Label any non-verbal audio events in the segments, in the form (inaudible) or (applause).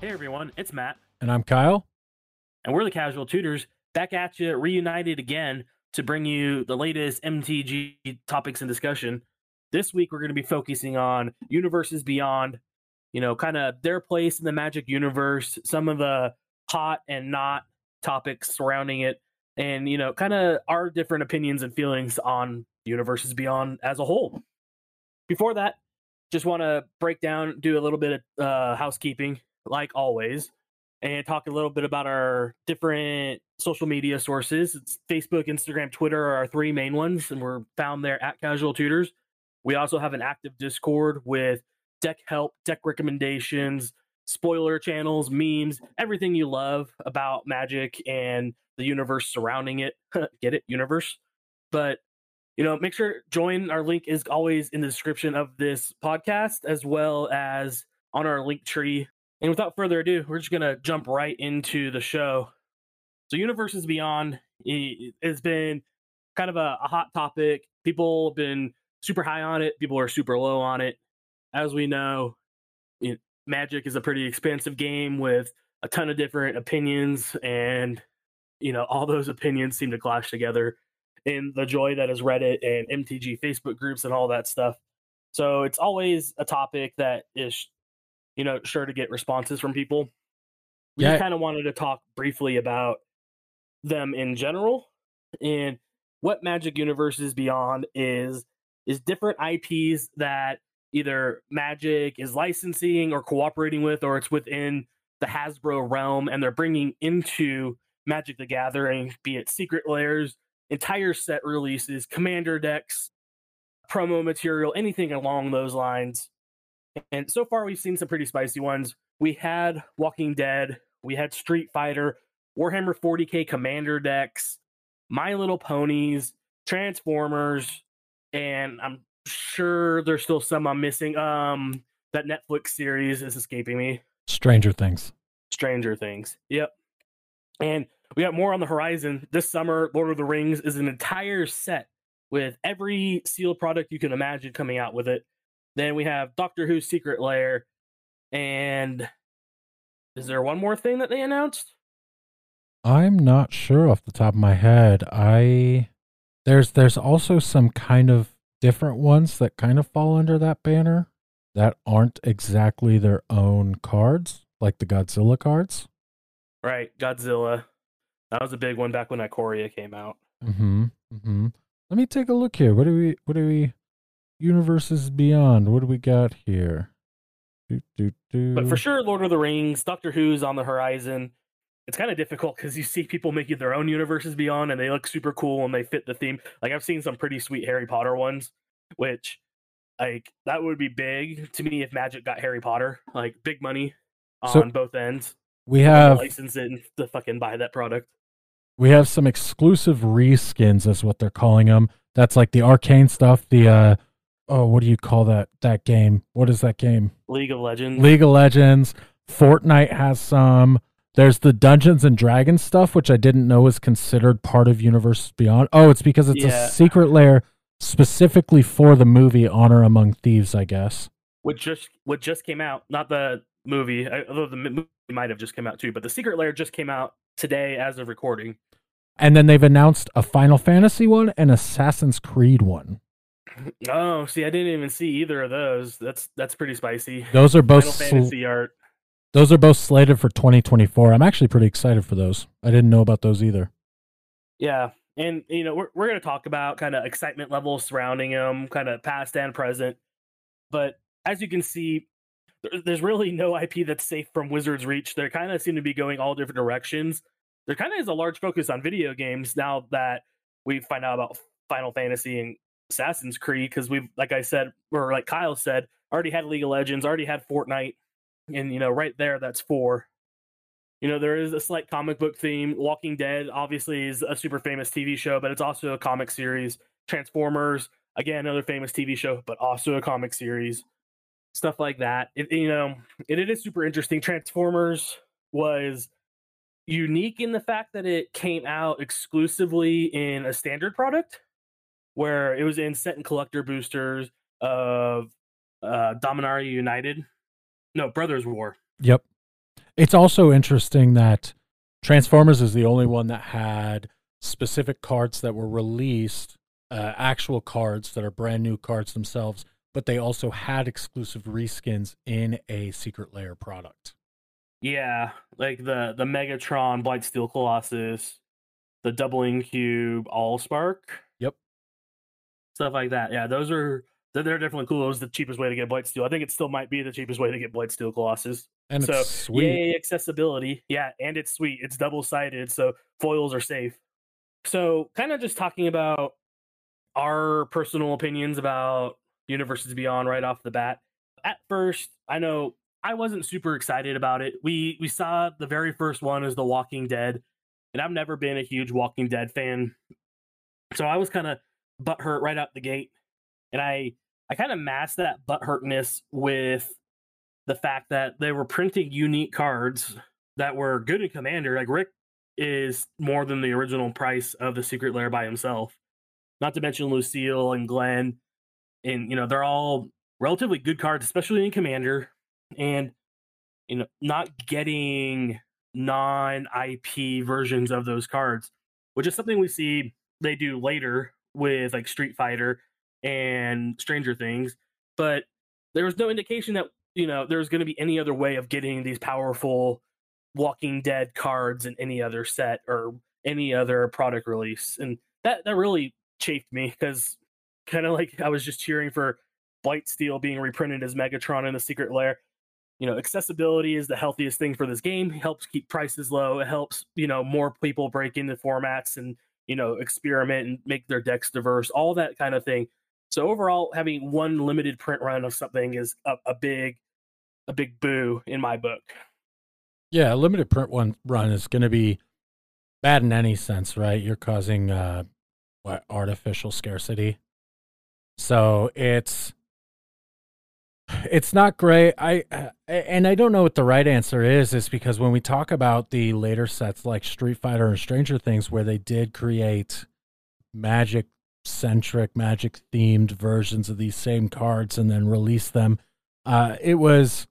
Hey everyone, it's Matt, And I'm Kyle. and we're the Casual Tutors back at you, reunited again to bring you the latest MTG topics and discussion. This week we're going to be focusing on universes beyond, you know, kind of their place in the Magic universe, some of the hot and not topics surrounding it, and you know, kind of our different opinions and feelings on universes beyond as a whole. Before that, just want to break down, do a little bit of uh, housekeeping, like always and talk a little bit about our different social media sources. It's Facebook, Instagram, Twitter are our three main ones, and we're found there at Casual Tutors. We also have an active Discord with deck help, deck recommendations, spoiler channels, memes, everything you love about Magic and the universe surrounding it. (laughs) Get it? Universe. But you know, make sure join our link is always in the description of this podcast as well as on our Linktree and without further ado, we're just gonna jump right into the show. So, Universes Beyond has been kind of a, a hot topic. People have been super high on it. People are super low on it. As we know, you know, Magic is a pretty expensive game with a ton of different opinions, and you know all those (laughs) opinions seem to clash together in the joy that is Reddit and MTG Facebook groups and all that stuff. So it's always a topic that is you know, sure to get responses from people. We Yeah. kind of wanted to talk briefly about them in general and what Magic Universes Beyond is is different IPs that either Magic is licensing or cooperating with, or it's within the Hasbro realm, and they're bringing into Magic the Gathering, be it Secret Lairs, entire set releases, commander decks, promo material, anything along those lines. And so far, we've seen some pretty spicy ones. We had Walking Dead, we had Street Fighter, Warhammer 40k Commander decks, My Little Ponies, Transformers, and I'm sure there's still some I'm missing. Um, that Netflix series is escaping me. Stranger Things. Stranger Things. Yep. And we got more on the horizon. This summer, Lord of the Rings is an entire set with every sealed product you can imagine coming out with it. Then we have Doctor Who's Secret Lair. And is there one more thing that they announced? I'm not sure off the top of my head. I there's there's also some kind of different ones that kind of fall under that banner that aren't exactly their own cards, like the Godzilla cards. Right, Godzilla. That was a big one back when Ikoria came out. Mm-hmm. Mm-hmm. Let me take a look here. What do we what do we universes beyond? What do we got here? Do, do, do. But for sure, Lord of the Rings, Doctor Who's on the horizon. It's kind of difficult because you see people making their own universes beyond, and they look super cool and they fit the theme. Like I've seen some pretty sweet Harry Potter ones, which like that would be big to me if Magic got Harry Potter, like big money on So- both ends. we have license it and to fucking buy that product. we have some exclusive reskins is what they're calling them that's like the arcane stuff the uh oh what do you call that that game what is that game League of Legends. league of legends fortnite has some there's the dungeons and dragons stuff which i didn't know was considered part of universe beyond oh it's because it's Yeah. a secret lair specifically for the movie honor among thieves i guess which just what just came out, not the movie, I- although the movie might have just come out too. But the Secret Lair just came out today as of recording. and then they've announced a final fantasy one and assassin's creed one Oh, see, I didn't even see either of those. That's that's pretty spicy. those are both Final sl- Fantasy art. Those are both slated for 2024. I'm actually pretty excited for those. I didn't know about those either. Yeah, and you know we're we're gonna talk about kind of excitement levels surrounding them, kind of past and present. But as you can see, there- there's really no (laughs) IP that's safe from Wizards' reach. They kind of seem to be going all different directions. There kind of is a large focus on video games now that we find out about Final Fantasy and Assassin's Creed because we've, like I said, or like Kyle said, already had League of Legends, already had Fortnite, and you know right there that's four. You know, there is a slight comic book theme. Walking Dead obviously is a super famous TV show, but it's also a comic series. Transformers, again, another famous TV show, but also a comic series. Stuff like that. It, you know, it, it is super interesting. Transformers was unique in the fact that it came out exclusively in a standard product, where it was in set and collector boosters of uh, Dominaria United. No, Brothers War. Yep. It's also interesting that Transformers is the only one that had specific cards that were released, uh, actual cards that are brand new cards themselves, but they also had exclusive reskins in a Secret Lair product. Yeah, like the the Megatron Blightsteel Colossus, the Doubling Cube Allspark. Yep. Stuff like that. Yeah, those are they're, they're definitely cool. It was the cheapest way to get Blightsteel. I think it still might be the cheapest way to get Blightsteel Colossus. And so, it's sweet. yay accessibility. Yeah, and it's sweet. It's double sided, so foils are safe. So, kind of just talking about our personal opinions about Universes Beyond right off the bat. At first, I know I wasn't super excited about it. We we saw the very first one as The Walking Dead, and I've never been a huge Walking Dead fan, so I was kind of butthurt right out the gate, and I I kind of masked that butt hurtness with the fact that they were printing unique cards that were good in Commander. Like Rick is more than the original price of the Secret Lair by himself. Not to mention Lucille and Glenn, and you know they're all relatively good cards, especially in Commander and you know not getting non IP versions of those cards, which is something we see they do later with like Street Fighter and Stranger Things, but there was no indication that you know there's going to be any other way of getting these powerful Walking Dead cards in any other set or any other product release, and that that really chafed me because kind of like I was just cheering for Blightsteel being reprinted as Megatron in the Secret Lair. You know accessibility is the healthiest thing for this game it helps keep prices low it helps you know more people break into formats and you know experiment and make their decks diverse all that kind of thing. So overall having one limited print run of something is a, a big a big boo in my book. Yeah a limited print one run is going to be bad in any sense right? You're causing uh what artificial scarcity. So it's it's not great. I and I don't know what the right answer is. Is because when we talk about the later sets like Street Fighter and Stranger Things, where they did create magic centric, magic themed versions of these same cards and then release them, uh, it was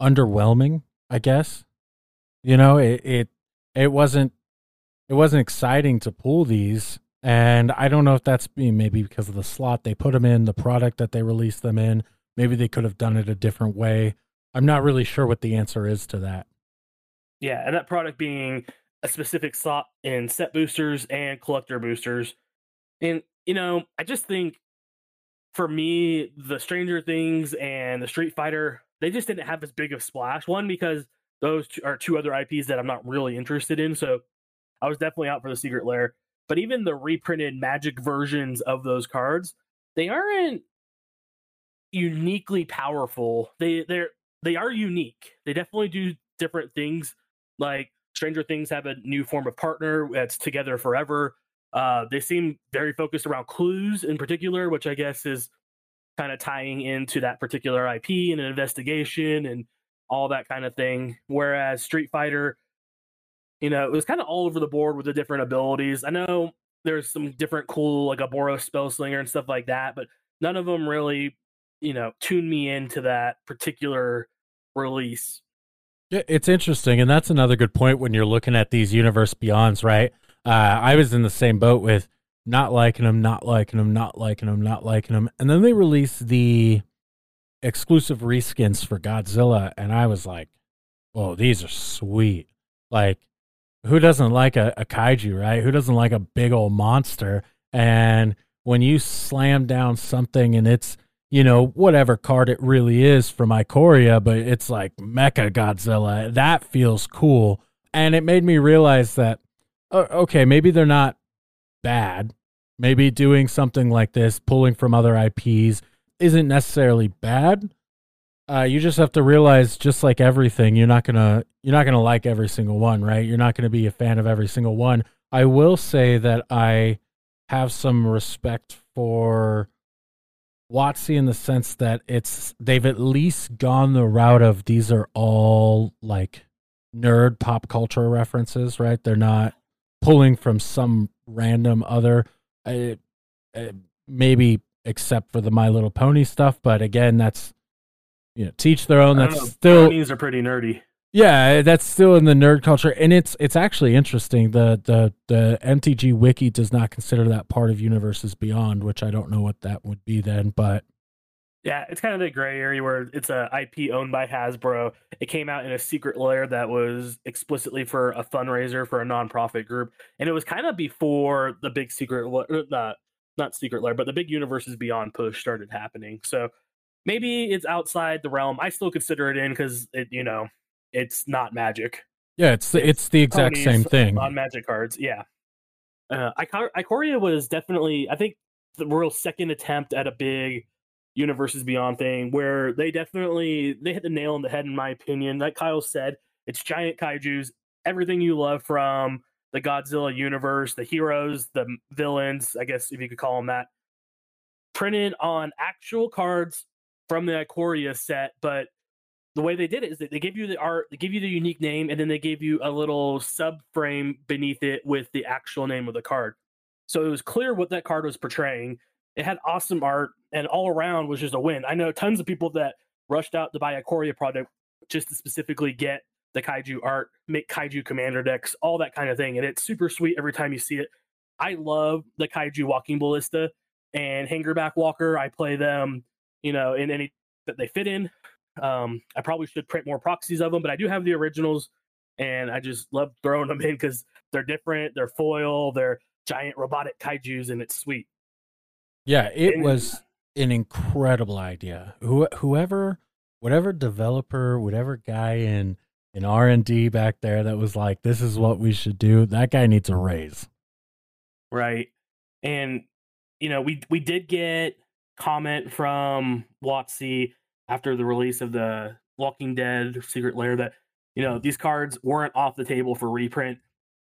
underwhelming. I guess you know it it it wasn't it wasn't exciting to pull these and i don't know if that's maybe because of the slot they put them in the product that they released them in Maybe they could have done it a different way. I'm not really sure what the answer is to that. Yeah, and that product being a specific slot in set boosters and collector boosters. And, you know, I just think for me, the Stranger Things and the Street Fighter, they just didn't have as big of a splash. One, because those are two other IPs that I'm not really interested in. So I was definitely out for the Secret Lair. But even the reprinted Magic versions of those cards, they aren't uniquely powerful. They they're they are unique. They definitely do different things. Like Stranger Things have a new form of partner that's together forever. Uh, they seem very focused around clues in particular, which I guess is kind of tying into that particular IP and an investigation and all that kind of thing. Whereas Street Fighter, you know, it was kind of all over the board with the different abilities. I know there's some different cool like a Boros spell slinger and stuff like that, but none of them really you know tune me into that particular release. Yeah, it's interesting and that's another good point when you're looking at these universe beyonds right? Uh, i was in the same boat with not liking them not liking them not liking them not liking them and then they released the exclusive reskins for godzilla and i was like oh these are sweet. Like who doesn't like a, a kaiju right? Who doesn't like a big old monster? And when you slam down something and it's you know, whatever card it really is from Ikoria, but it's like Mecha Godzilla. That feels cool. And it made me realize that, okay, maybe they're not bad. Maybe doing something like this, pulling from other IPs, isn't necessarily bad. Uh, you just have to realize, just like everything, you're not gonna you're not gonna like every single one, right? You're not gonna be a fan of every single one. I will say that I have some respect for WotC in the sense that it's they've at least gone the route of these are all like nerd pop culture references, right? They're not pulling from some random other, uh, uh, maybe except for the My Little Pony stuff. But again, that's you know teach their own. That's still ponies are pretty nerdy. Yeah, that's still in the nerd culture, and it's it's actually interesting. The the the MTG wiki does not consider that part of Universes Beyond, which I don't know what that would be then, but yeah, it's kind of the gray area where it's a IP owned by Hasbro. It came out in a secret lair that was explicitly for a fundraiser for a nonprofit group, and it was kind of before the big secret, not er, not secret lair, but the big Universes Beyond push started happening. So maybe it's outside the realm. I still consider it in because it, you know, it's not magic. Yeah, it's the, it's the exact same thing on magic cards. Yeah, uh, Ikoria was definitely I think the real second attempt at a big universes beyond thing where they definitely they hit the nail on the head in my opinion. Like Kyle said, it's giant kaiju's, everything you love from the Godzilla universe, the heroes, the villains, I guess if you could call them that, printed on actual cards from the Ikoria set, but the way they did it is that they give you the art, they give you the unique name, and then they gave you a little subframe beneath it with the actual name of the card. So it was clear what that card was portraying. It had awesome art, and all around was just a win. I know tons of people that rushed out to buy a Ikoria product just to specifically get the kaiju art, make kaiju commander decks, all that kind of thing. And it's super sweet every time you see it. I love the kaiju walking ballista and hangarback walker. I play them, you know, in any that they fit in. Um, I probably should print more proxies of them, but I do have the originals, and I just love throwing them in because they're different. They're foil. They're giant robotic kaiju's, and it's sweet. Yeah, it and, was an incredible idea. Who, whoever, whatever developer, whatever guy in in R and D back there that was like, "This is what we should do." That guy needs a raise. Right, and you know, we we did get comment from WotC after the release of the Walking Dead Secret Lair that you know these cards weren't off the table for reprint.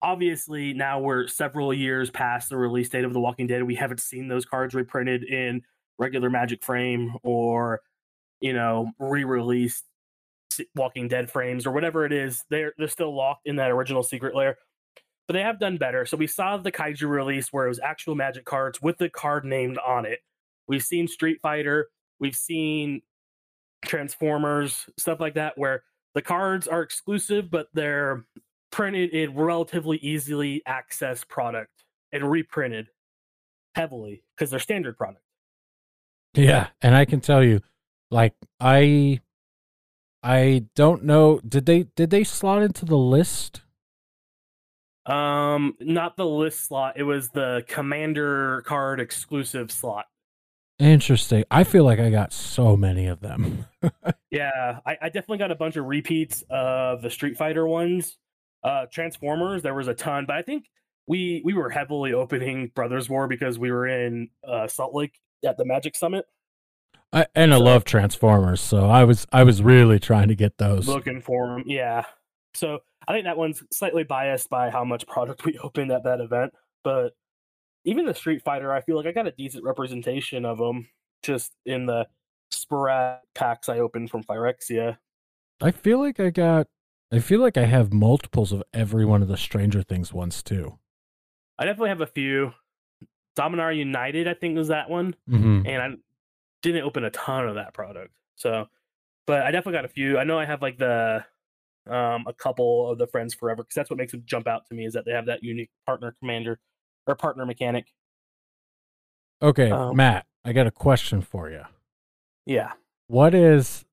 Obviously, now we're several years past the release date of The Walking Dead. We haven't seen those cards reprinted in regular Magic frame or you know re-released Walking Dead frames or whatever it is. They're they're still locked in that original Secret Lair. But they have done better. So we saw the Kaiju release where it was actual Magic cards with the card named on it. We've seen Street Fighter. We've seen Transformers, stuff like that, where the cards are exclusive, but they're printed in relatively easily accessed product and reprinted heavily because they're standard product. Yeah, and I can tell you, like I, I don't know. Did they did they slot into the list? Um, not the list slot. It was the commander card exclusive slot. Interesting. I feel like I got so many of them. (laughs) yeah, I, I, definitely got a bunch of repeats of the Street Fighter ones. Uh, Transformers, there was a ton, but I think we we were heavily opening Brothers War because we were in uh, Salt Lake at the Magic Summit. I, and so, I love Transformers, so I was I was really trying to get those. Looking for them, yeah. So I think that one's slightly biased by how much product (laughs) we opened at that event, but even the Street Fighter, I feel like I got a decent representation of them just in the sporadic packs I opened from Phyrexia. I feel like I got. I feel like I have multiples of every one of the Stranger Things ones too. I definitely have a few. Dominaria United, I think, was that one, mm-hmm. and I didn't open a ton of that product. So, but I definitely got a few. I know I have like the um a couple of the Friends Forever because that's what makes them jump out to me is that they have that unique partner commander or partner mechanic. Okay, um, Matt, I got a question for you. Yeah. What is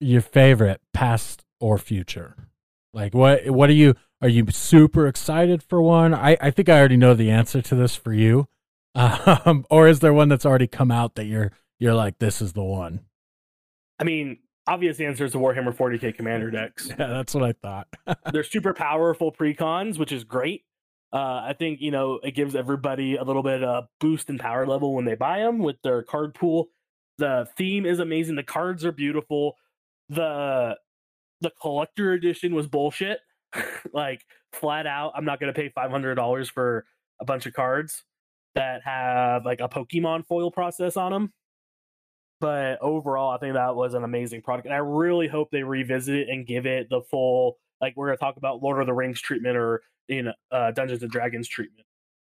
your favorite past or future? Like what what are you are you super excited for one? I, I think I already know the answer to this for you. (laughs) Um, or is there one that's already come out that you're you're like this is the one? I mean, obvious answer is the Warhammer 40k commander decks. (laughs) Yeah, that's what I thought. (laughs) They're super powerful precons, which is great. Uh, I think you know it gives everybody a little bit of boost in power level when they buy them with their card pool. The theme is amazing. The cards are beautiful. The the collector edition was bullshit. (laughs) like flat out, I'm not gonna pay five hundred dollars for a bunch of cards that have like a Pokemon foil process on them. But overall, I think that was an amazing product, and I really hope they revisit it and give it the full like we're gonna talk about Lord of the Rings treatment or in uh, Dungeons and Dragons treatment.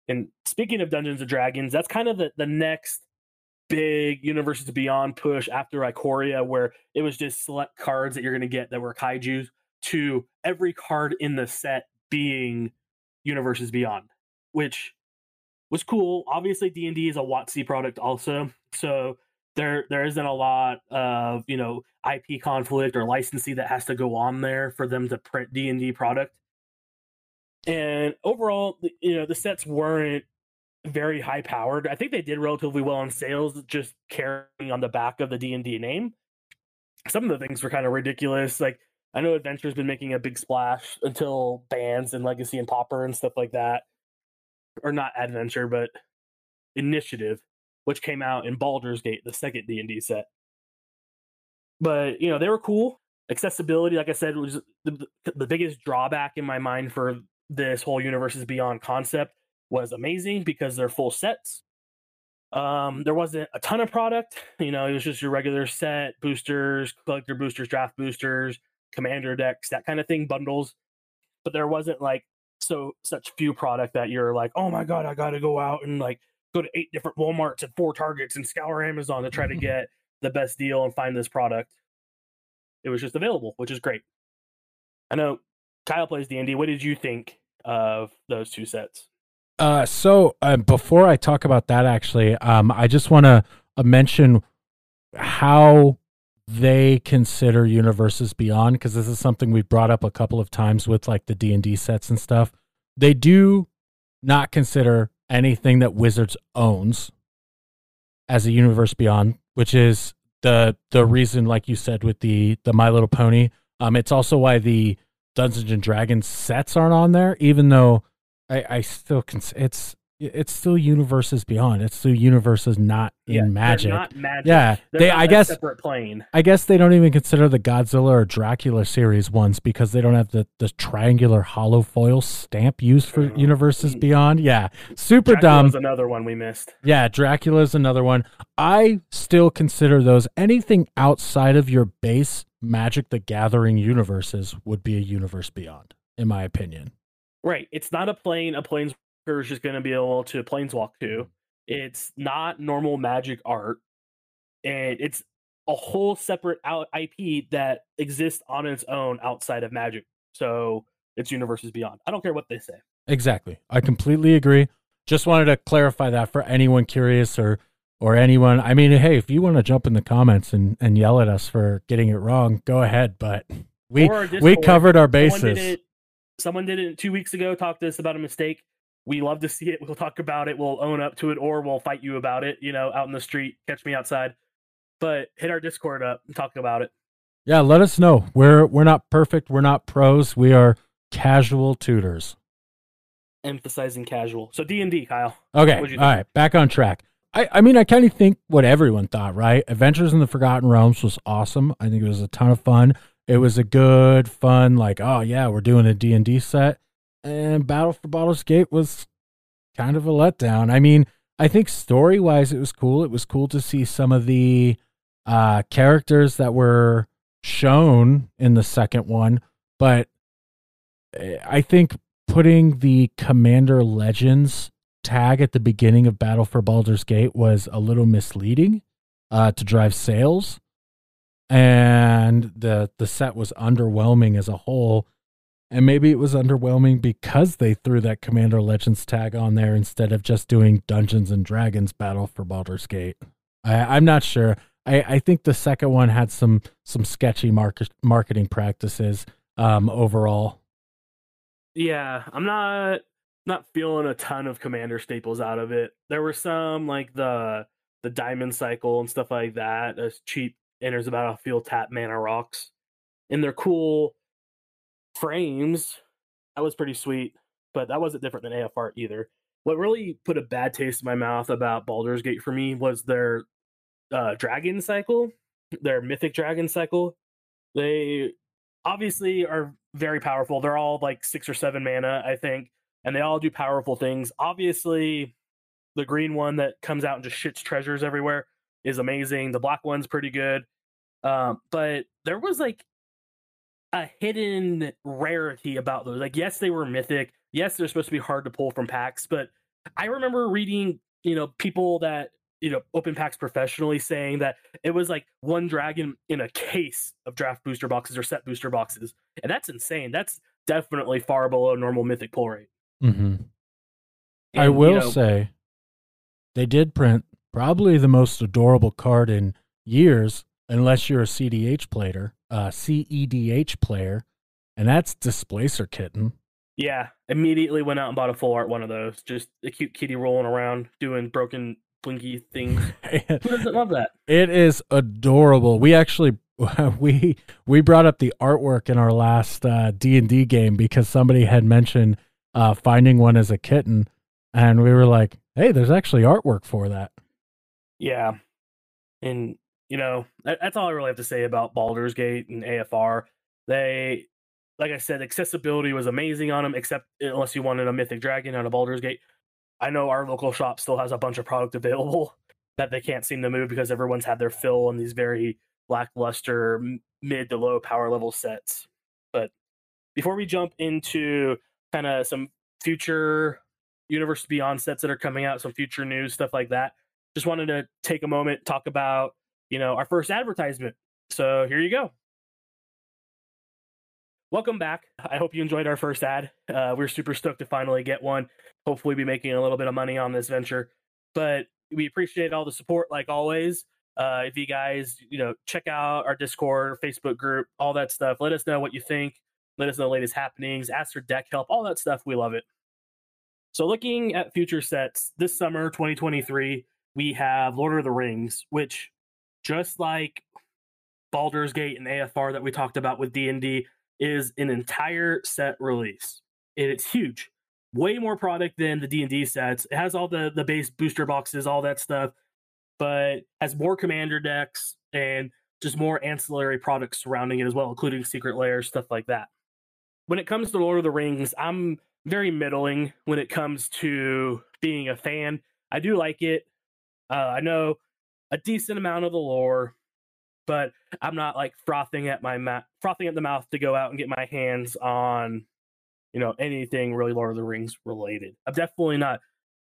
And speaking of Dungeons and Dragons, that's kind of the, the next big Universes Beyond push after Ikoria, where it was just select cards that you're going to get that were kaiju's. to every card in the set being Universes Beyond, which was cool. Obviously, D and D is a WotC product also, so there there isn't a lot of you know IP conflict or licensing that has to go on there for them to print D and D product. And overall, you know, the sets weren't very high powered. I think they did relatively well in sales, just carrying on the back of the D and D name. Some of the things were kind of ridiculous. Like I know Adventure's been making a big splash until bands and Legacy and Pauper and stuff like that, or not Adventure, but Initiative, which came out in Baldur's Gate, the second D and D set. But you know they were cool. Accessibility, like I said, was the, the biggest drawback in my mind for this whole universe is Beyond concept was amazing because they're full sets. Um, there wasn't a ton of product, you know, it was just your regular set, boosters, collector boosters, draft boosters, commander decks, that kind of thing, bundles. But there wasn't like so such few product that you're like, oh my god, I gotta go out and like go to eight different Walmarts and four Targets and scour Amazon to try to (laughs) get the best deal and find this product. It was just available, which is great. I know Kyle plays D and D. What did you think of those two sets? Uh, so uh, before I talk about that, actually, um, I just want to uh, mention how they consider universes beyond because this is something we've brought up a couple of times with like the D and D sets and stuff. They do not consider anything that Wizards owns as a universe beyond, which is the the reason, like you said, with the the My Little Pony. Um, it's also why the Dungeons and Dragons sets aren't on there, even though I, I still can. It's it's still universes beyond. It's still universes not in Yeah, they're magic. not magic. Yeah, They're they. I guess. separate plane. I guess they don't even consider the Godzilla or Dracula series ones because they don't have the, the triangular hollow foil stamp used for Oh. universes mm. beyond. Yeah, super Dracula dumb. another one we missed. Yeah, Dracula's another one. I still consider those anything outside of your base Magic the Gathering universes would be a universe beyond, in my opinion. Right. It's not a plane. A planeswalker is just going to be able to planeswalk to. It's not normal magic art, and it's a whole separate out IP that exists on its own outside of magic. So it's universes beyond. I don't care what they say. Exactly. I completely agree. Just wanted to clarify that for anyone curious or or anyone. I mean, hey, if you want to jump in the comments and, and yell at us for getting it wrong, go ahead. But we we covered our Someone did bases. it. Someone did it two weeks ago. Talked to us about a mistake. We love to see it. We'll talk about it. We'll own up to it, or we'll fight you about it. You know, out in the street. Catch me outside. But hit our Discord up and talk about it. Yeah, let us know. We're we're not perfect. We're not pros. We are casual tutors. Emphasizing casual. So D and D, Kyle. Okay. All right. Back on track. I, I mean, I kind of think what everyone thought, right? Adventures in the Forgotten Realms was awesome. I think it was a ton of fun. It was a good, fun, like, oh yeah, we're doing a D&D set. And Battle for Baldur's Gate was kind of a letdown. I mean, I think story-wise it was cool. It was cool to see some of the uh characters that were shown in the second one, but eh, I think putting the Commander Legends tag at the beginning of Battle for Baldur's Gate was a little misleading uh, to drive sales, and the the set was underwhelming as a whole. And maybe it was underwhelming because they threw that Commander Legends tag on there instead of just doing Dungeons and Dragons Battle for Baldur's Gate. I, I'm not sure. I, I think the second one had some some sketchy market, marketing practices um, overall. Yeah, I'm not not feeling a ton of commander staples out of it. There were some like the the diamond cycle and stuff like that. As cheap enters the battlefield, tap mana rocks, and they're cool frames. That was pretty sweet, but that wasn't different than AFR either. What really put a bad taste in my mouth about Baldur's Gate for me was their uh, dragon cycle, their mythic dragon cycle. They obviously are very powerful. They're all like six or seven mana, I think, and they all do powerful things. Obviously, the green one that comes out and just shits treasures everywhere is amazing. The black one's pretty good. Um, but there was like a hidden rarity about those. Like, yes, they were mythic. Yes, they're supposed to be hard to pull from packs, but I remember reading, you know, people that you know open packs professionally saying that it was like one dragon in a case of draft booster boxes or set booster boxes and that's insane that's definitely far below normal mythic pull rate mm-hmm. i will you know, say they did print probably the most adorable card in years unless you're a cdh player uh cedh player and that's displacer kitten yeah immediately went out and bought a full art one of those just a cute kitty rolling around doing broken blinky things. (laughs) Who doesn't love that? It is adorable. We actually (laughs) we we brought up the artwork in our last uh, D and D game because somebody had mentioned uh, finding one as a kitten, and we were like, "Hey, there's actually artwork for that." Yeah, and you know that's all I really have to say about Baldur's Gate and AFR. They, like I said, accessibility was amazing on them, except unless you wanted a Mythic Dragon out of Baldur's Gate. I know our local shop still has a bunch of product available (laughs) that they can't seem to move because everyone's had their fill on these very lackluster mid to low power level sets. But before we jump into kind of some future Universe Beyond sets that are coming out, some future news, stuff like that, just wanted to take a moment talk about you know our first advertisement. So here you go. Welcome back. I hope you enjoyed our first ad. Uh, we're super stoked to finally get one hopefully be making a little bit of money on this venture. But we appreciate all the support, like always. Uh, if you guys, you know, check out our Discord, Facebook group, all that stuff. Let us know what you think. Let us know latest happenings. Ask for deck help, all that stuff. We love it. So, looking at future sets this summer, 2023, we have Lord of the Rings, which, just like Baldur's Gate and AFR that we talked about with D and D, is an entire set release. It's huge way more product than the D&D sets. It has all the the base booster boxes, all that stuff, but has more commander decks and just more ancillary products surrounding it as well, including secret lairs, stuff like that. When it comes to Lord of the Rings, I'm very middling when it comes to being a fan. I do like it. Uh, I know a decent amount of the lore, but I'm not like frothing at my ma- frothing at the mouth to go out and get my hands on you know, anything really Lord of the Rings related. I'm definitely not,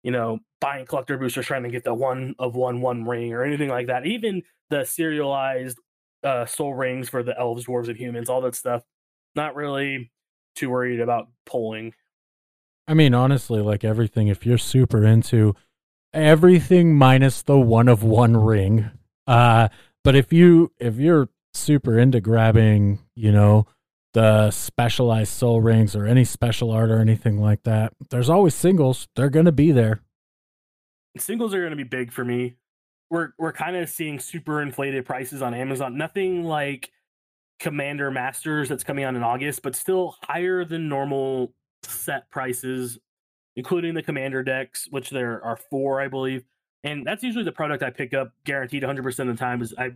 you know, buying collector boosters trying to get the one of one one ring or anything like that. Even the serialized uh, Sol Rings for the elves, dwarves, and humans, all that stuff. Not really too worried about pulling. I mean, honestly, like everything, if you're super into everything minus the one of one ring, uh, but if you if you're super into grabbing, you know, the specialized Sol Rings or any special art or anything like that. There's always singles. They're to be there. Singles are to be big for me. We're we're kind of seeing super inflated prices on Amazon. Nothing like Commander Masters that's coming out in August, but still higher than normal set prices, including the Commander decks, which there are four, I believe. And that's usually the product I pick up guaranteed 100% of the time is I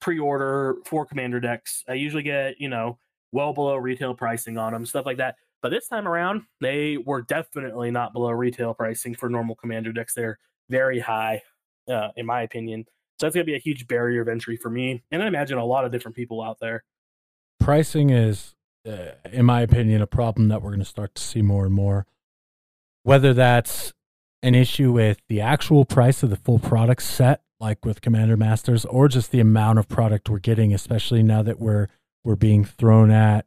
pre-order four Commander decks. I usually get, you know, well below retail pricing on them, stuff like that. But this time around, they were definitely not below retail pricing for normal commander decks. They're very high, uh, in my opinion. So that's going to be a huge barrier of entry for me, and I imagine a lot of different people out there. Pricing is, uh, in my opinion, a problem that we're going to start to see more and more. Whether that's an issue with the actual price of the full product set, like with Commander Masters, or just the amount of product we're getting, especially now that we're we're being thrown at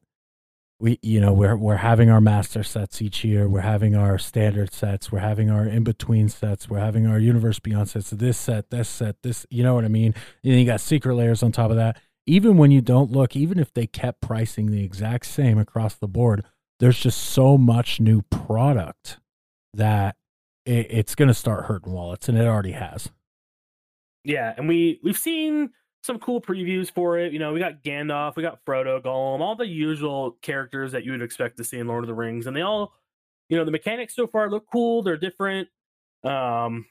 we you know we're we're having our master sets each year we're having our standard sets we're having our in between sets we're having our universe beyond sets this set this set this you know what i mean? And then you got secret lairs on top of that. Even when you don't look even if they kept pricing the exact same across the board there's just so much new product that it, it's going to start hurting wallets and it already has yeah and we we've seen some cool previews for it. You know, we got Gandalf, we got Frodo, Gollum, all the usual characters that you would expect to see in Lord of the Rings, and they all, you know, the mechanics so far look cool. They're different. Um,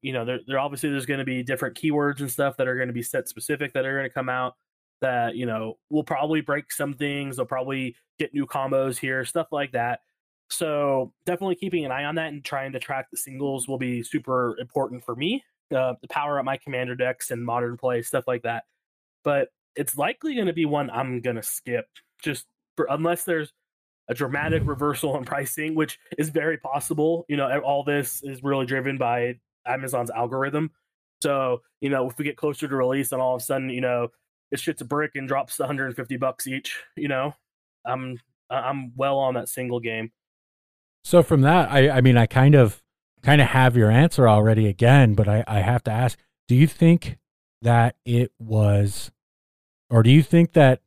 you know, there, there obviously there's going to be different keywords and stuff that are going to be set specific that are going to come out that you know will probably break some things. They'll probably get new combos here, stuff like that. So definitely keeping an eye on that and trying to track the singles will be super important for me uh, the power up my commander decks and modern play stuff like that. But it's likely going to be one I'm going to skip just for, unless there's a dramatic reversal in (laughs) pricing, which is very possible. You know, all this is really driven by Amazon's algorithm. So, you know, if we get closer to release and all of a sudden, you know, it shits a brick and drops 150 bucks each, you know, I'm I'm well on that single game. So from that, I I mean, I kind of kind of have your answer already again, but I I have to ask, do you think that it was or do you think that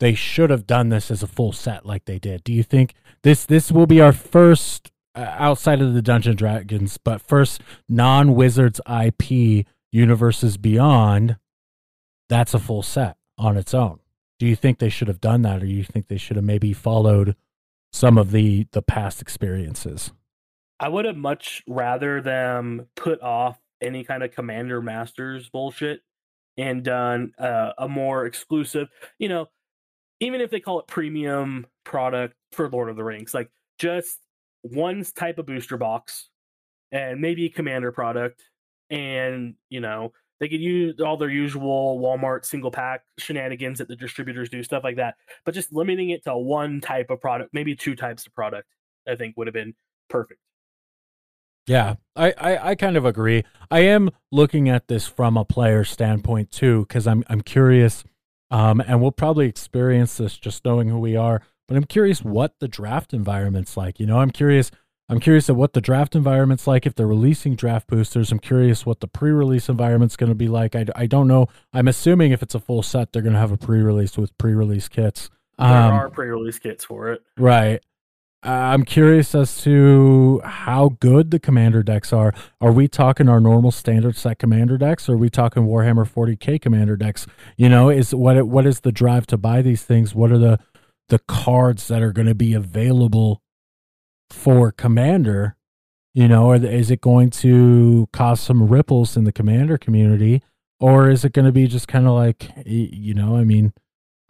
they should have done this as a full set like they did? Do you think this this will be our first uh, outside of the Dungeon Dragons, but first non Wizards IP universes beyond? That's a full set on its own. Do you think they should have done that, or you think they should have maybe followed some of the the past experiences? I would have much rather them put off any kind of Commander Masters bullshit and done uh, a more exclusive, you know, even if they call it premium product for Lord of the Rings, like just one type of booster box and maybe commander product and you know they could use all their usual Walmart single pack shenanigans that the distributors do, stuff like that. But just limiting it to one type of product, maybe two types of product, I think would have been perfect. Yeah, I, I, I kind of agree. I am looking at this from a player standpoint too, because I'm I'm curious, um, and we'll probably experience this just knowing who we are. But I'm curious what the draft environment's like. You know, I'm curious. I'm curious at what the draft environment's like if they're releasing draft boosters. I'm curious what the pre-release environment's going to be like. I, I don't know. I'm assuming if it's a full set, they're going to have a pre-release with pre-release kits. There um, are pre-release kits for it, right? I'm curious as to how good the commander decks are. Are we talking our normal standard set commander decks, or are we talking Warhammer 40k commander decks? You know, is what what is the drive to buy these things? What are the the cards that are going to be available for commander? You know, or is it going to cause some ripples in the commander community, or is it going to be just kind of like you know? I mean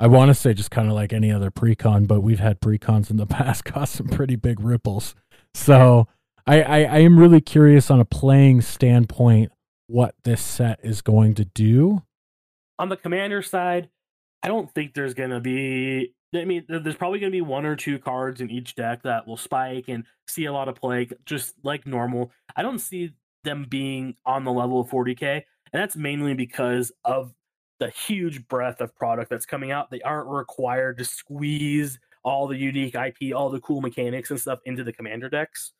I want to say just kind of like any other precon, but we've had precons in the (laughs) past cause some pretty big ripples. So I, I, I am really curious on a playing standpoint what this set is going to do. On the commander side, I don't think there's going to be. I mean, there's probably going to be one or two cards in each deck that will spike and see a lot of play, just like normal. I don't see them being on the level of 40k, and that's mainly because of the huge breadth of product that's coming out. They aren't required to squeeze all the unique IP, all the cool mechanics and stuff into the commander decks.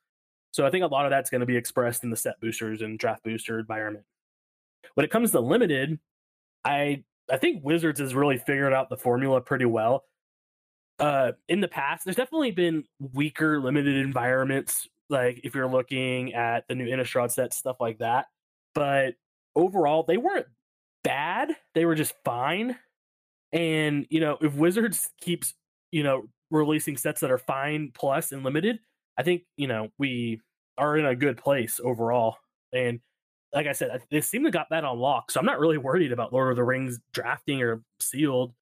So I think a lot of that's going to be expressed in the set boosters and draft booster environment. When it comes to limited, I I think Wizards has really figured out the formula pretty well. Uh, in the past, there's definitely been weaker limited environments, like if you're looking at the new Innistrad set, stuff like that. But overall, they weren't bad. They were just fine. And, you know, if Wizards keeps, you know, releasing sets that are fine plus and limited, I think, you know, we are in a good place overall. And like I said, they seem to got that on lock. So I'm not really worried about Lord of the Rings drafting or sealed.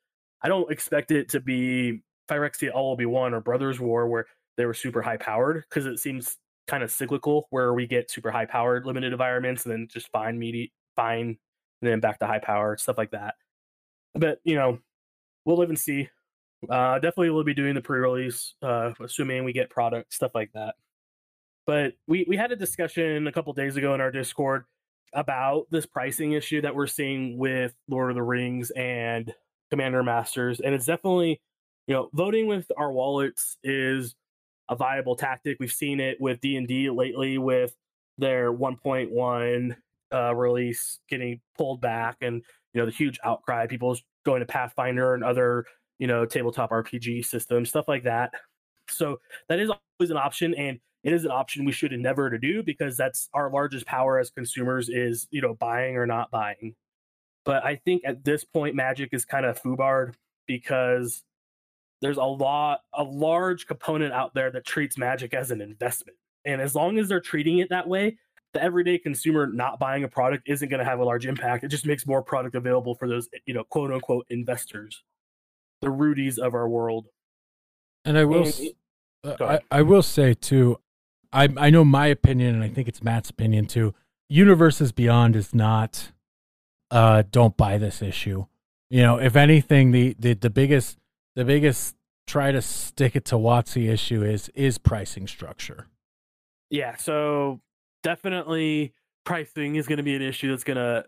I don't expect it to be Phyrexia All-Will-Be-One or Brothers War where they were super high powered because it seems kind of cyclical where we get super high powered limited environments and then just fine meaty fine and then back to high power, stuff like that. But you know, we'll live and see. Uh, definitely we'll be doing the pre-release, uh, assuming we get product, stuff like that. But we we had a discussion a couple days ago in our Discord about this pricing issue that we're seeing with Lord of the Rings and Commander Masters, and it's definitely you know voting with our wallets is a viable tactic. We've seen it with D and D lately with their 1.1 uh, release getting pulled back and you know the huge outcry people going to pathfinder and other you know tabletop rpg systems stuff like that so that is always an option and it is an option we should endeavor to do because that's our largest power as consumers is you know buying or not buying but i think at this point magic is kind of foobarred because there's a lot a large component out there that treats magic as an investment and as long as they're treating it that way the everyday consumer not buying a product isn't going to have a large impact. It just makes more product available for those, you know, quote unquote investors, the Rudies of our world. And I will, and, uh, I, I will say too, I I know my opinion, and I think it's Matt's opinion too. Universes Beyond is not, uh, don't buy this issue. You know, if anything, the the the biggest the biggest try to stick it to WotC issue is is pricing structure. Yeah, so definitely pricing is going to be an issue that's going to,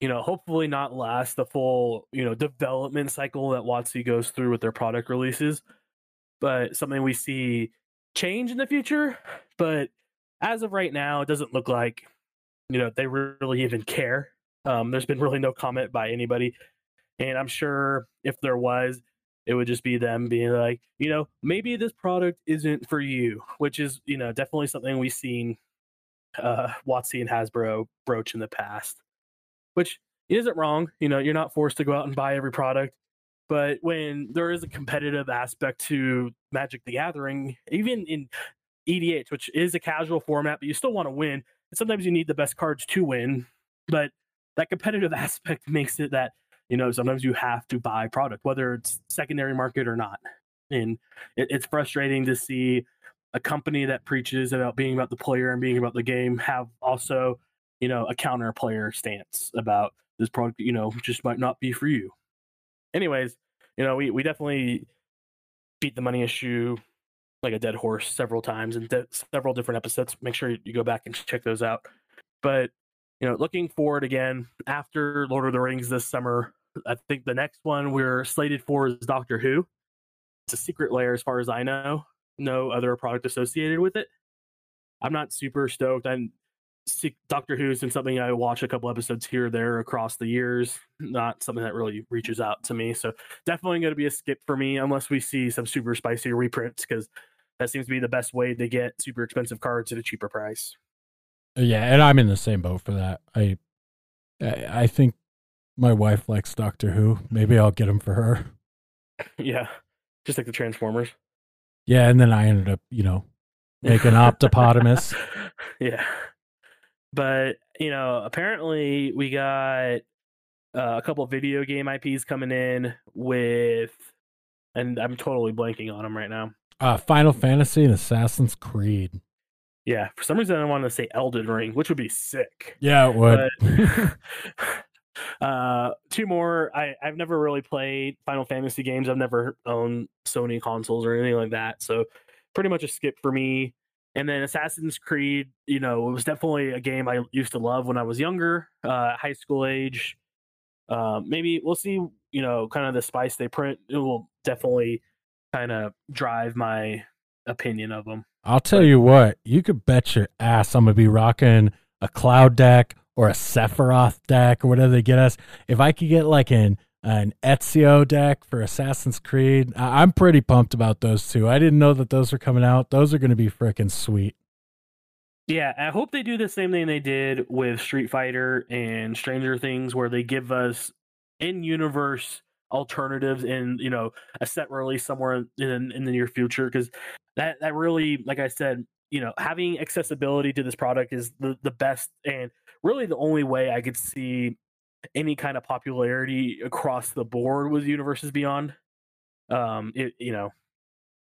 you know, hopefully not last the full, you know, development cycle that WotC goes through with their product releases, but something we see change in the future. But as of right now, it doesn't look like, you know, they really even care. Um, there's been really no comment by anybody. And I'm sure if there was, it would just be them being like, you know, maybe this product isn't for you, which is, you know, definitely something we've seen uh, WotC and Hasbro broach in the past, which isn't wrong. You know, you're not forced to go out and buy every product. But when there is a competitive aspect to Magic the Gathering, even in EDH, which is a casual format, but you still want to win, and sometimes you need the best cards to win. But that competitive (laughs) aspect makes it that you know sometimes you have to buy product whether it's secondary market or not. And it, it's frustrating to see a company that preaches about being about the player and being about the game have also you know a counter player stance about this product you know just might not be for you. Anyways you know we, we definitely beat the money issue like a dead horse several times in de- several different episodes. Make sure you go back and check those out. But you know looking forward again after lord of the rings this summer I think the next one we're slated for is Doctor Who. It's a secret lair, as far as I know. No other product associated with it. I'm not super stoked. I'm Doctor Who's been something I watch a couple episodes here or there across the years. Not something that really reaches out to me. So definitely going to be a skip for me unless we see some super spicy reprints because that seems to be the best way to get super expensive cards at a cheaper price. Yeah, and I'm in the same boat for that. I I think my wife likes Doctor Who. Maybe I'll get him for her. (laughs) Yeah, just like the Transformers. Yeah, and then I ended up, you know, making (laughs) Octopotamus. yeah, but you know, apparently we got uh, a couple video game IPs coming in with, and I'm totally blanking on them right now. Uh, Final Fantasy and Assassin's Creed. Yeah, for some reason I wanted to say Elden Ring, which would be sick. Yeah, it would. But, (laughs) uh, two more. I I've never really played Final Fantasy games. I've never owned Sony consoles or anything like that. So pretty much a skip for me. And then Assassin's Creed, you know, it was definitely a game I used to love when I was younger, uh, high school age. Uh, maybe we'll see, you know, kind of the spice they print. It will definitely kind of drive my opinion of them. I'll tell you what, you could bet your ass I'm gonna be rocking a cloud deck or a Sephiroth deck or whatever they get us. If I could get like an an Ezio deck for Assassin's Creed, I- I'm pretty pumped about those two. I didn't know that those were coming out. Those are going to be freaking sweet. Yeah, I hope they do the same thing they did with Street Fighter and Stranger Things, where they give us in-universe alternatives in you know a set release somewhere in in the near future because that that really like i said you know having accessibility to this product is the the best and really the only way i could see any kind of popularity across the board with universes beyond. Um it you know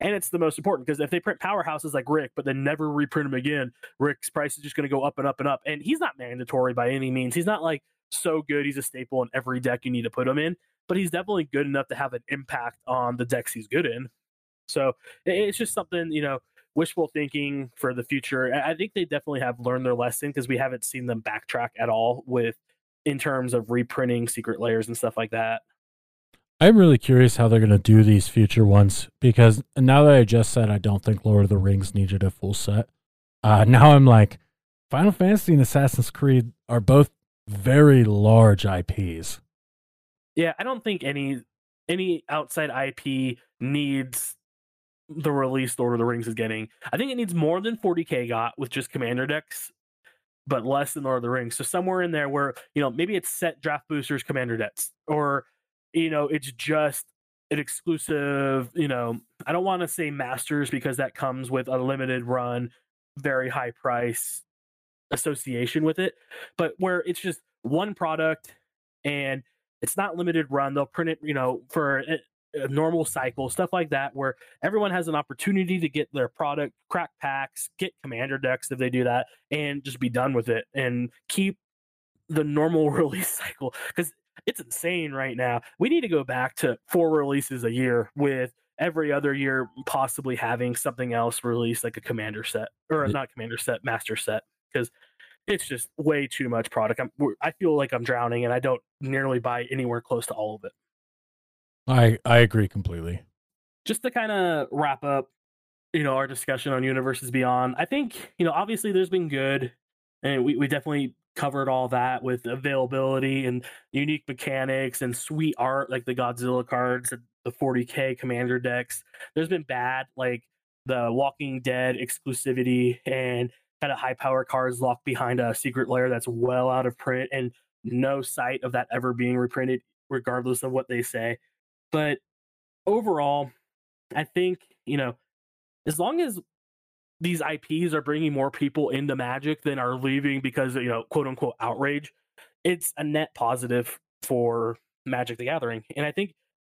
and it's the most important because if they print powerhouses like rick but then never reprint them again rick's price is just going to go up and up and up. And he's not mandatory by any means. He's not like so good he's a staple in every deck you need to put him in but he's definitely good enough to have an impact on the decks he's good in. So it's just something you know wishful thinking for the future. I think they definitely have learned their lesson because we haven't seen them backtrack at all with in terms of reprinting secret lairs and stuff like that. I'm really curious how they're going to do these future ones because now that I just said I don't think Lord of the Rings needed a full set, uh, (laughs) now I'm like, Final Fantasy and Assassin's Creed are both very large IPs. Yeah, I don't think any any outside IP needs the release Lord of the Rings is getting. I think it needs more than 40k got with just commander decks, but less than Lord of the Rings. So somewhere in there where, you know, maybe it's set draft boosters commander decks or you know, it's just an exclusive, you know, I don't want to say masters because that comes with a limited run, very high price association with it, but where it's just one product and it's not limited run. They'll print it, you know, for eh, a normal cycle, stuff like that, where everyone has an opportunity to get their product, crack packs, get commander decks if they do that, and just be done with it and keep the normal (laughs) release cycle because it's insane right now. We need to go back to four releases a year with every other year possibly having something else released like a commander set or not commander set, master set because it's just way too much product. I'm, I feel like I'm drowning, and I don't nearly buy anywhere close to all of it. I I agree completely. Just to kind of wrap up, you know, our discussion on Universes Beyond. I think you know, obviously, there's been good, and we we definitely covered all that with availability and unique mechanics and sweet art like the Godzilla cards, and the 40k commander decks. There's been bad like the Walking Dead exclusivity and kind of high power cards locked behind a secret lair that's well out of print and no sight of that ever being reprinted, regardless of what they say. But overall, I think, you know, as long as these IPs are bringing more people into Magic than are leaving because, you know, quote unquote outrage, it's a net positive for Magic the Gathering. And I think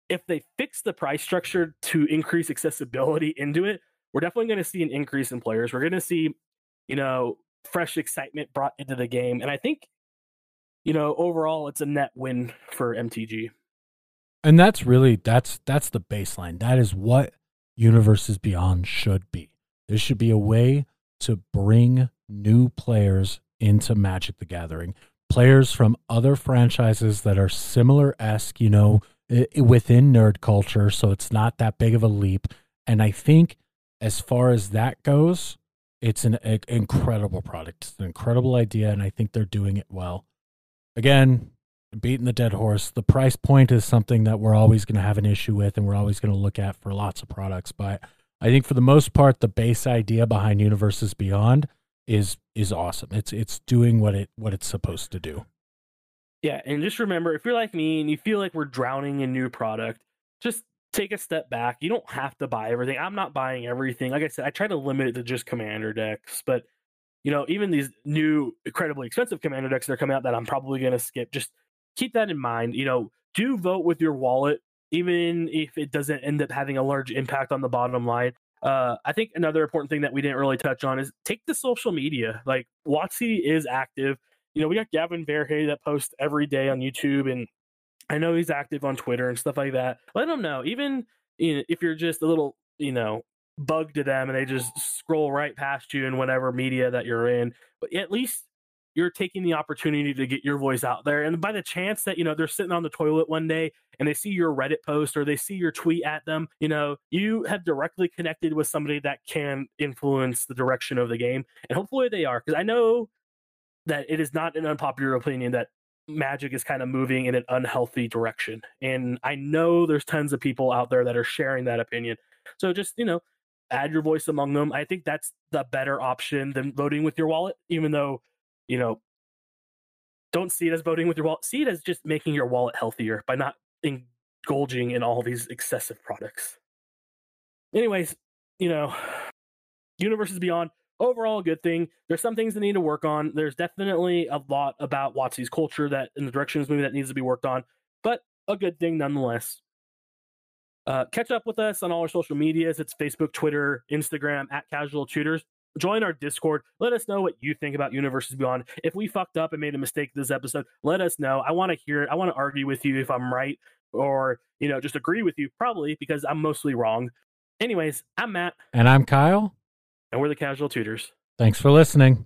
if they fix the price structure to increase accessibility into it, we're definitely going to see an increase in players. We're going to see, you know, fresh excitement brought into the game. And I think, you know, overall it's a net win for MTG. And that's really that's that's the baseline. That is what Universes Beyond should be. This should be a way to bring new players into Magic the Gathering. Players from other franchises that are similar esque, you know, within nerd culture. So it's not that big of a leap. And I think as far as that goes, it's an incredible product. It's an incredible idea, and I think they're doing it well. Again, beating the dead horse. The price point is something that we're always going to have an issue with, and we're always going to look at for lots of products. But I think for the most part, the base idea behind Universes Beyond is is awesome. It's it's doing what it what it's supposed to do. Yeah, and just remember, if you're like me and you feel like we're drowning in new product, just take a step back. You don't have to buy everything. I'm not buying everything. Like I said, I try to limit it to just commander decks, but you know, even these new incredibly expensive commander decks that are coming out that I'm probably going to skip, just keep that in mind. You know, do vote with your wallet, even if it doesn't end up having a large impact on the bottom line. Uh, I think another important thing that we didn't really touch on is take the social media. Like WotC is active. You know, we got Gavin Verhey that posts every day on YouTube and I know he's active on Twitter and stuff like that. Let him know. Even you know, if you're just a little, you know, bug to them and they just scroll right past you in whatever media that you're in, but at least you're taking the opportunity to get your voice out there. And by the chance that, you know, they're sitting on the toilet one day and they see your Reddit post or they see your tweet at them, you know, you have directly connected with somebody that can influence the direction of the game. And hopefully they are. Because I know that it is not an unpopular opinion that magic is kind of moving in an unhealthy direction. And I know there's tons of people out there that are sharing that opinion. So just, you know, add your voice among them. I think that's the better option than voting with your wallet, even though, you know, don't see it as voting with your wallet. See it as just making your wallet healthier by not indulging in all these excessive products. Anyways, you know, Universes Beyond, overall a good thing. There's some things that need to work on. There's definitely a lot about WotC's culture that in the direction of this movie that needs to be worked on, but a good thing nonetheless. Uh, catch up with us on all our social medias. It's Facebook, Twitter, Instagram at Casual Tutors. Join our Discord. Let us know what you think about Universes Beyond. If we fucked up and made a mistake this episode, let us know. I want to hear it. I want to argue with you if I'm right or, you know, just agree with you, probably because I'm mostly wrong. Anyways, I'm Matt. And I'm Kyle and we're the casual tutors. Thanks for listening.